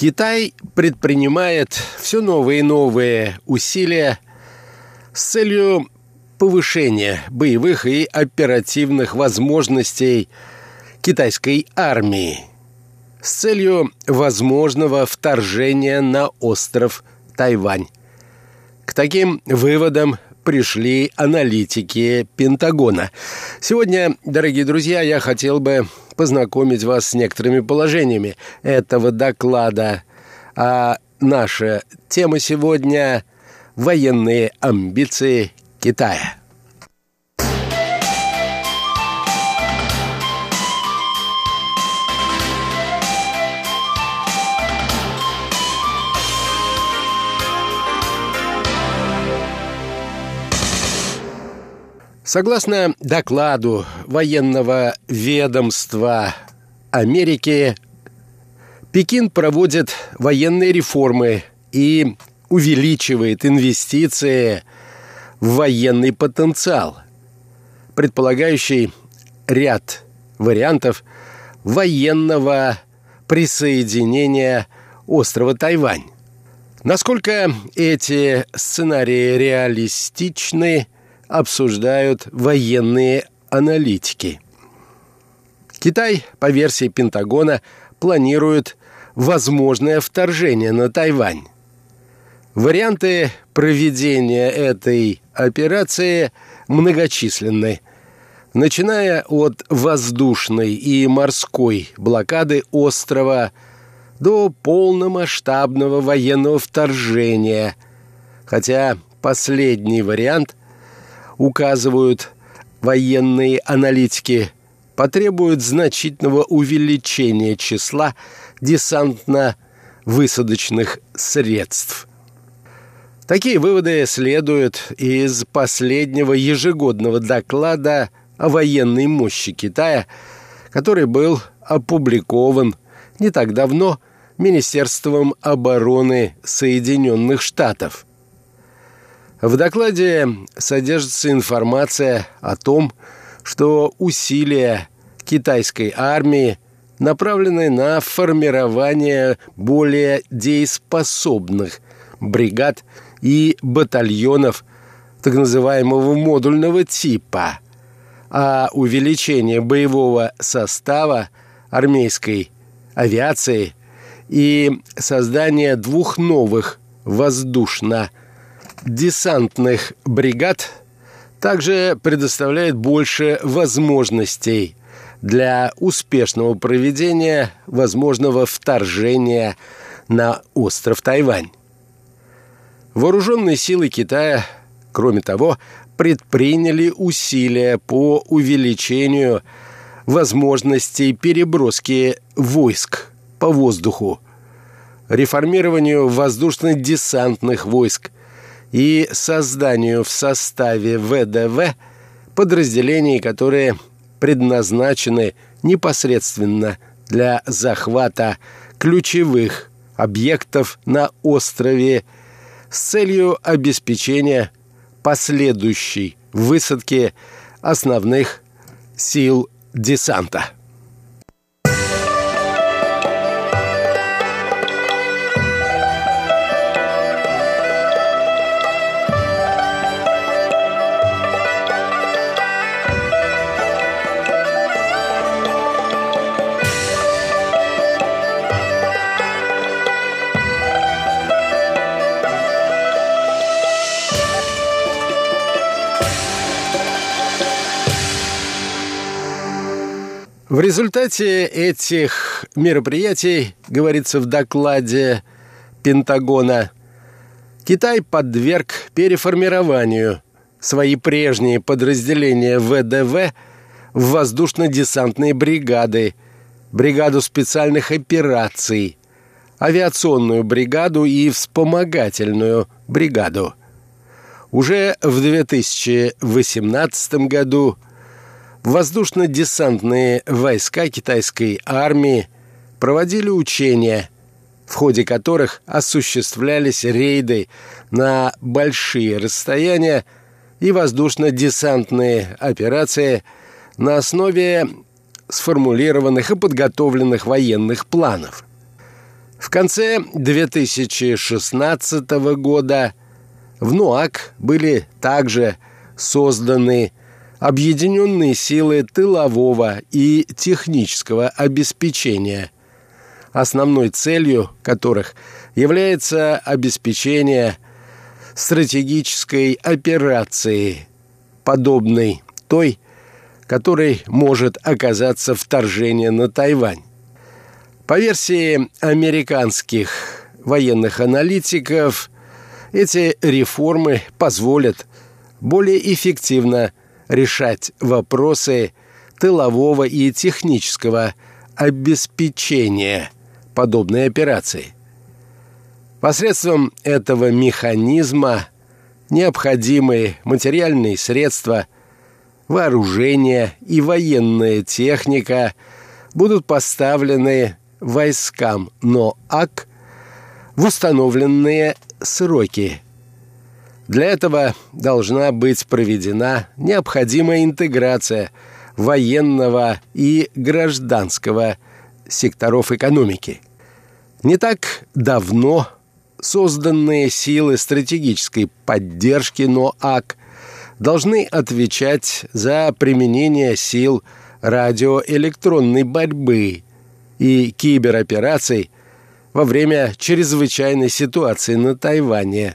Китай предпринимает все новые и новые усилия с целью повышения боевых и оперативных возможностей китайской армии с целью возможного вторжения на остров Тайвань. К таким выводам пришли аналитики Пентагона. Сегодня, дорогие друзья, я хотел бы познакомить вас с некоторыми положениями этого доклада. А наша тема сегодня – военные амбиции Китая. Согласно докладу военного ведомства Америки, Пекин проводит военные реформы и увеличивает инвестиции в военный потенциал, предполагающий ряд вариантов военного присоединения острова Тайвань. Насколько эти сценарии реалистичны – обсуждают военные аналитики. Китай, по версии Пентагона, планирует возможное вторжение на Тайвань. Варианты проведения этой операции многочисленны, начиная от воздушной и морской блокады острова до полномасштабного военного вторжения, хотя последний вариант указывают военные аналитики, потребуют значительного увеличения числа десантно-высадочных средств. Такие выводы следуют из последнего ежегодного доклада о военной мощи Китая, который был опубликован не так давно Министерством обороны Соединенных Штатов – в докладе содержится информация о том, что усилия китайской армии направлены на формирование более дееспособных бригад и батальонов так называемого модульного типа, а увеличение боевого состава армейской авиации и создание двух новых воздушно десантных бригад также предоставляет больше возможностей для успешного проведения возможного вторжения на остров Тайвань. Вооруженные силы Китая, кроме того, предприняли усилия по увеличению возможностей переброски войск по воздуху, реформированию воздушно-десантных войск – и созданию в составе ВДВ подразделений, которые предназначены непосредственно для захвата ключевых объектов на острове с целью обеспечения последующей высадки основных сил десанта. В результате этих мероприятий, говорится в докладе Пентагона, Китай подверг переформированию свои прежние подразделения ВДВ в воздушно-десантные бригады, бригаду специальных операций, авиационную бригаду и вспомогательную бригаду. Уже в 2018 году – воздушно-десантные войска китайской армии проводили учения, в ходе которых осуществлялись рейды на большие расстояния и воздушно-десантные операции на основе сформулированных и подготовленных военных планов. В конце 2016 года в НУАК были также созданы объединенные силы тылового и технического обеспечения, основной целью которых является обеспечение стратегической операции, подобной той, которой может оказаться вторжение на Тайвань. По версии американских военных аналитиков, эти реформы позволят более эффективно решать вопросы тылового и технического обеспечения подобной операции. Посредством этого механизма необходимые материальные средства, вооружение и военная техника будут поставлены войскам НОАК в установленные сроки. Для этого должна быть проведена необходимая интеграция военного и гражданского секторов экономики. Не так давно созданные силы стратегической поддержки НОАК должны отвечать за применение сил радиоэлектронной борьбы и киберопераций во время чрезвычайной ситуации на Тайване,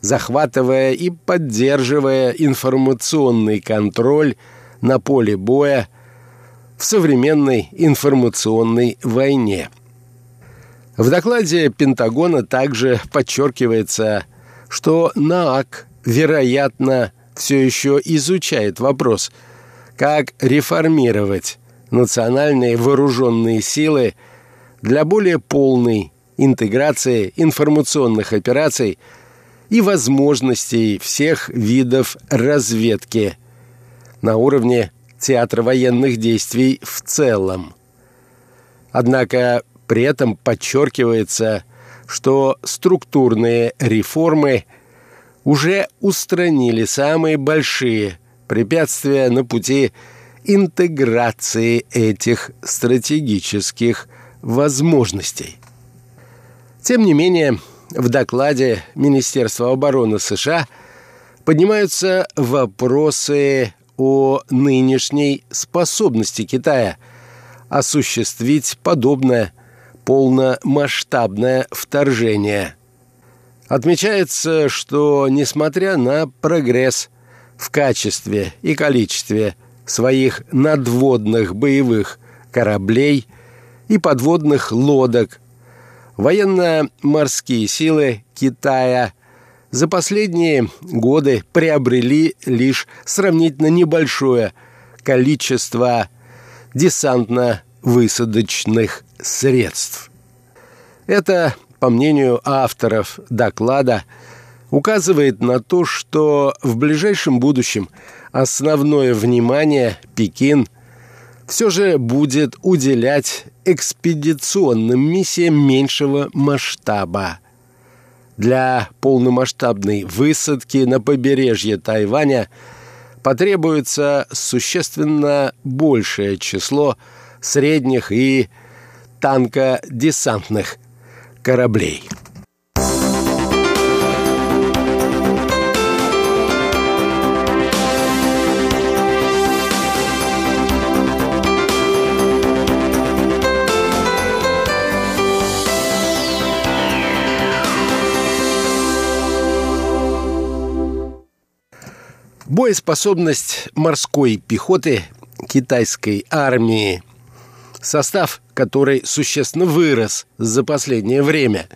захватывая и поддерживая информационный контроль на поле боя в современной информационной войне. В докладе Пентагона также подчеркивается, что НААК, вероятно, все еще изучает вопрос, как реформировать национальные вооруженные силы для более полной интеграции информационных операций и возможностей всех видов разведки на уровне театра военных действий в целом. Однако при этом подчеркивается, что структурные реформы уже устранили самые большие препятствия на пути интеграции этих стратегических возможностей. Тем не менее, в докладе Министерства обороны США поднимаются вопросы о нынешней способности Китая осуществить подобное полномасштабное вторжение. Отмечается, что, несмотря на прогресс в качестве и количестве своих надводных боевых кораблей и подводных лодок. Военно-морские силы Китая за последние годы приобрели лишь сравнительно небольшое количество десантно-высадочных средств. Это, по мнению авторов доклада, указывает на то, что в ближайшем будущем основное внимание Пекин все же будет уделять экспедиционным миссиям меньшего масштаба. Для полномасштабной высадки на побережье Тайваня потребуется существенно большее число средних и танкодесантных кораблей. Боеспособность морской пехоты китайской армии, состав которой существенно вырос за последнее время,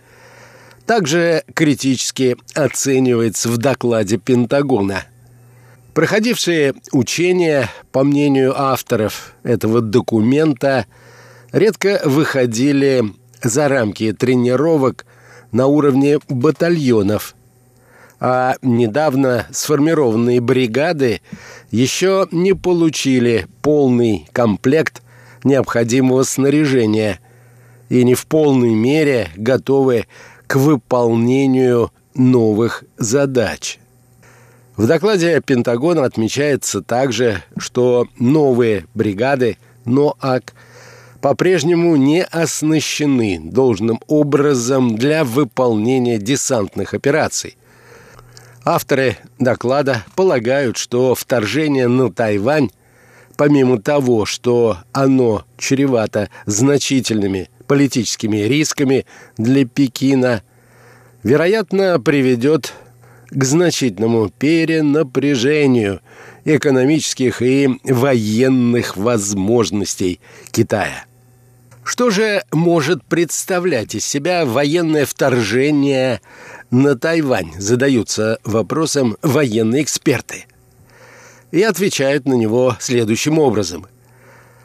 также критически оценивается в докладе Пентагона. Проходившие учения, по мнению авторов этого документа, редко выходили за рамки тренировок на уровне батальонов – а недавно сформированные бригады еще не получили полный комплект необходимого снаряжения и не в полной мере готовы к выполнению новых задач. В докладе Пентагона отмечается также, что новые бригады НОАК по-прежнему не оснащены должным образом для выполнения десантных операций. Авторы доклада полагают, что вторжение на Тайвань, помимо того, что оно чревато значительными политическими рисками для Пекина, вероятно, приведет к значительному перенапряжению экономических и военных возможностей Китая. Что же может представлять из себя военное вторжение на Тайвань, задаются вопросом военные эксперты. И отвечают на него следующим образом.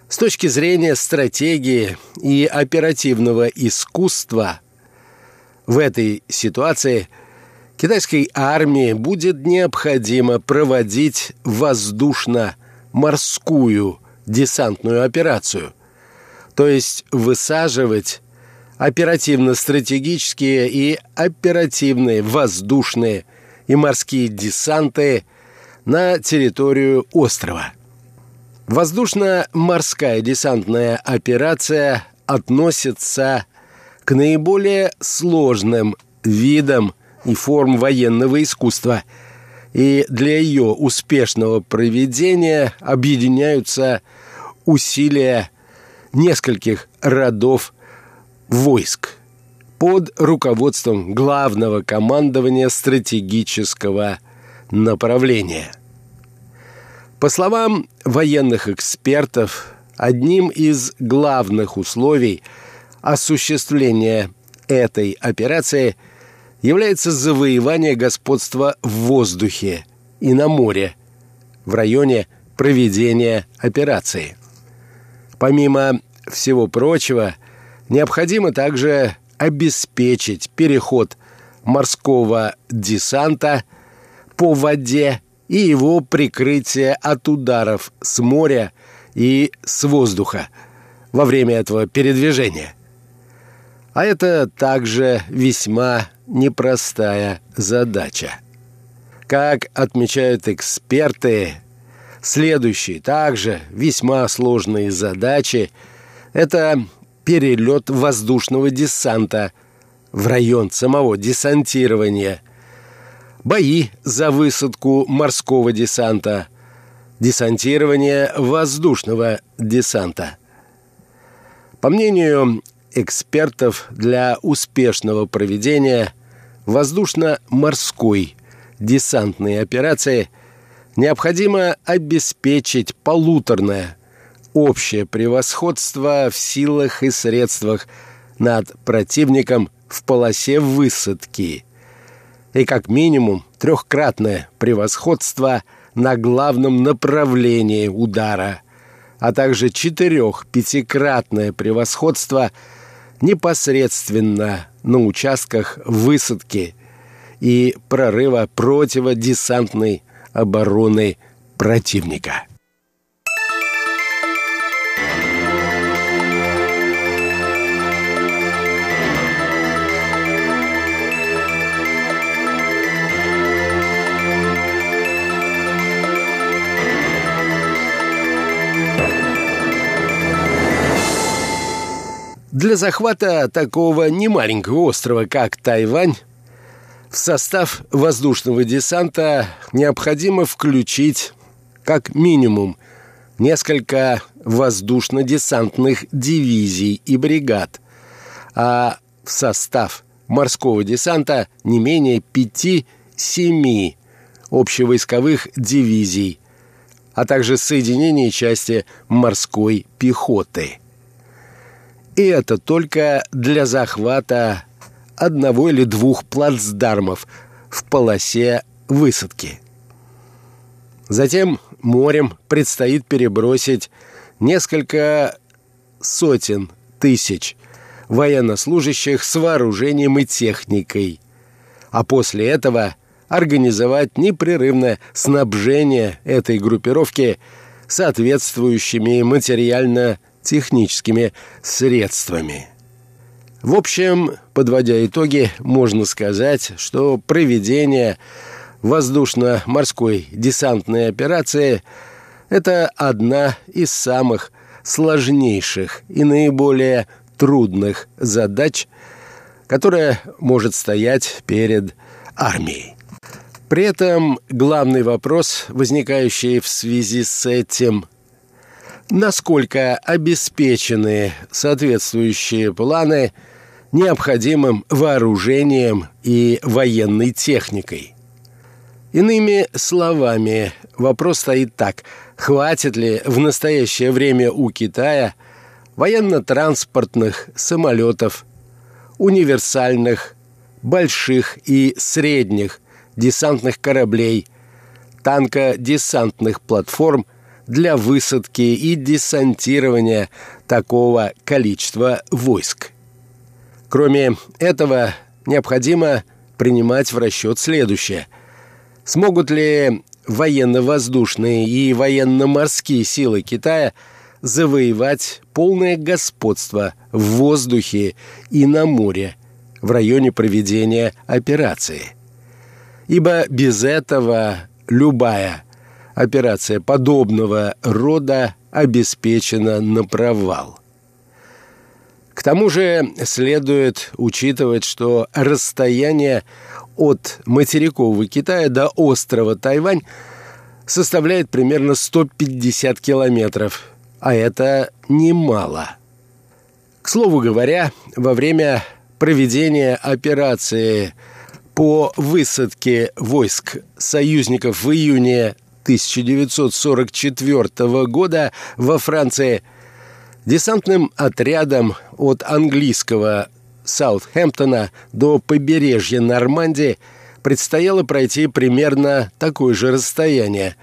С точки зрения стратегии и оперативного искусства в этой ситуации китайской армии будет необходимо проводить воздушно-морскую десантную операцию, то есть высаживать оперативно-стратегические и оперативные воздушные и морские десанты на территорию острова. Воздушно-морская десантная операция относится к наиболее сложным видам и форм военного искусства, и для ее успешного проведения объединяются усилия нескольких родов войск под руководством главного командования стратегического направления. По словам военных экспертов, одним из главных условий осуществления этой операции является завоевание господства в воздухе и на море в районе проведения операции. Помимо всего прочего – Необходимо также обеспечить переход морского десанта по воде и его прикрытие от ударов с моря и с воздуха во время этого передвижения. А это также весьма непростая задача. Как отмечают эксперты, следующие также весьма сложные задачи – это перелет воздушного десанта в район самого десантирования, бои за высадку морского десанта, десантирование воздушного десанта. По мнению экспертов, для успешного проведения воздушно-морской десантной операции необходимо обеспечить полуторное общее превосходство в силах и средствах над противником в полосе высадки. И как минимум трехкратное превосходство на главном направлении удара, а также четырех-пятикратное превосходство непосредственно на участках высадки и прорыва противодесантной обороны противника. Для захвата такого немаленького острова, как Тайвань, в состав воздушного десанта необходимо включить как минимум несколько воздушно-десантных дивизий и бригад, а в состав морского десанта не менее пяти-семи общевойсковых дивизий, а также соединения части морской пехоты – и это только для захвата одного или двух плацдармов в полосе высадки. Затем морем предстоит перебросить несколько сотен тысяч военнослужащих с вооружением и техникой, а после этого организовать непрерывное снабжение этой группировки соответствующими материально техническими средствами. В общем, подводя итоги, можно сказать, что проведение воздушно-морской десантной операции – это одна из самых сложнейших и наиболее трудных задач, которая может стоять перед армией. При этом главный вопрос, возникающий в связи с этим, насколько обеспечены соответствующие планы необходимым вооружением и военной техникой. Иными словами, вопрос стоит так. Хватит ли в настоящее время у Китая военно-транспортных самолетов, универсальных, больших и средних десантных кораблей, танкодесантных платформ для высадки и десантирования такого количества войск. Кроме этого, необходимо принимать в расчет следующее. Смогут ли военно-воздушные и военно-морские силы Китая завоевать полное господство в воздухе и на море в районе проведения операции? Ибо без этого любая операция подобного рода обеспечена на провал – к тому же следует учитывать, что расстояние от материкового Китая до острова Тайвань составляет примерно 150 километров, а это немало. К слову говоря, во время проведения операции по высадке войск союзников в июне 1944 года во Франции – Десантным отрядом от английского Саутхэмптона до побережья Нормандии предстояло пройти примерно такое же расстояние,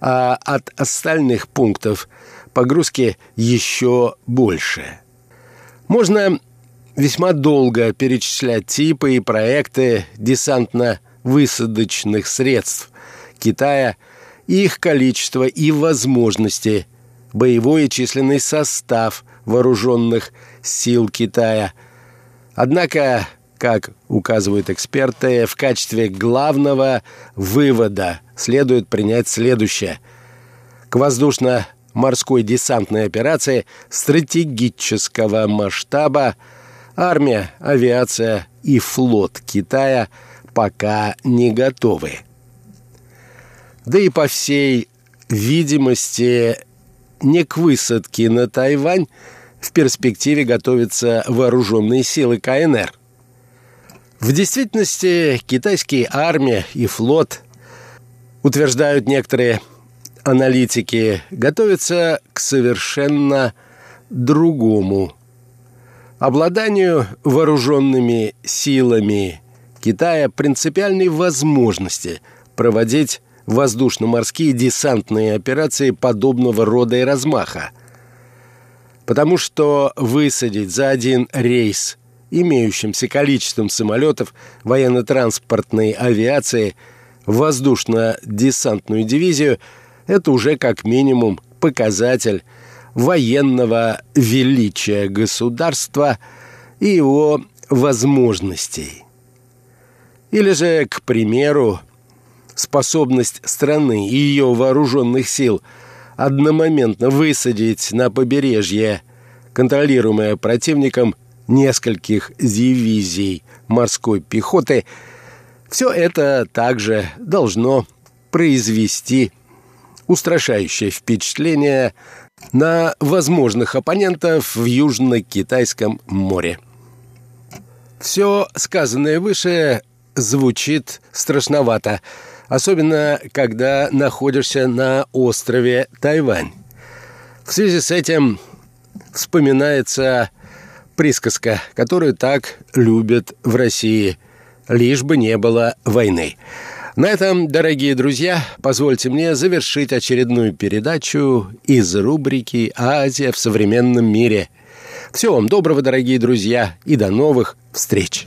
а от остальных пунктов погрузки еще больше. Можно весьма долго перечислять типы и проекты десантно-высадочных средств Китая, их количество и возможности – боевой и численный состав вооруженных сил Китая. Однако, как указывают эксперты, в качестве главного вывода следует принять следующее. К воздушно-морской десантной операции стратегического масштаба армия, авиация и флот Китая пока не готовы. Да и по всей видимости не к высадке на Тайвань в перспективе готовятся вооруженные силы КНР. В действительности китайские армия и флот, утверждают некоторые аналитики, готовятся к совершенно другому. Обладанию вооруженными силами Китая принципиальной возможности проводить воздушно-морские десантные операции подобного рода и размаха. Потому что высадить за один рейс имеющимся количеством самолетов военно-транспортной авиации воздушно-десантную дивизию – это уже как минимум показатель военного величия государства и его возможностей. Или же, к примеру, способность страны и ее вооруженных сил одномоментно высадить на побережье, контролируемое противником нескольких дивизий морской пехоты, все это также должно произвести устрашающее впечатление на возможных оппонентов в Южно-Китайском море. Все сказанное выше звучит страшновато – особенно когда находишься на острове Тайвань. В связи с этим вспоминается присказка, которую так любят в России «лишь бы не было войны». На этом, дорогие друзья, позвольте мне завершить очередную передачу из рубрики «Азия в современном мире». Всего вам доброго, дорогие друзья, и до новых встреч!